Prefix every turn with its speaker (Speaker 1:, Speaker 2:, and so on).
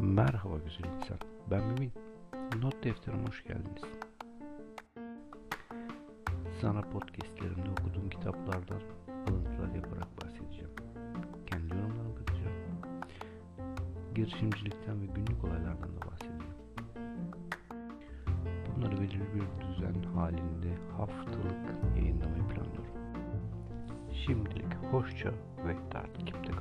Speaker 1: Merhaba güzel insan. Ben Mümin. Not defterime hoş geldiniz. Sana podcastlerimde okuduğum kitaplardan alıntılar yaparak bahsedeceğim. Kendi yorumlarımı katacağım. Girişimcilikten ve günlük olaylardan da bahsedeceğim. Bunları belirli bir düzen halinde haftalık yayınlamayı planlıyorum. Şimdilik hoşça ve takipte kalın.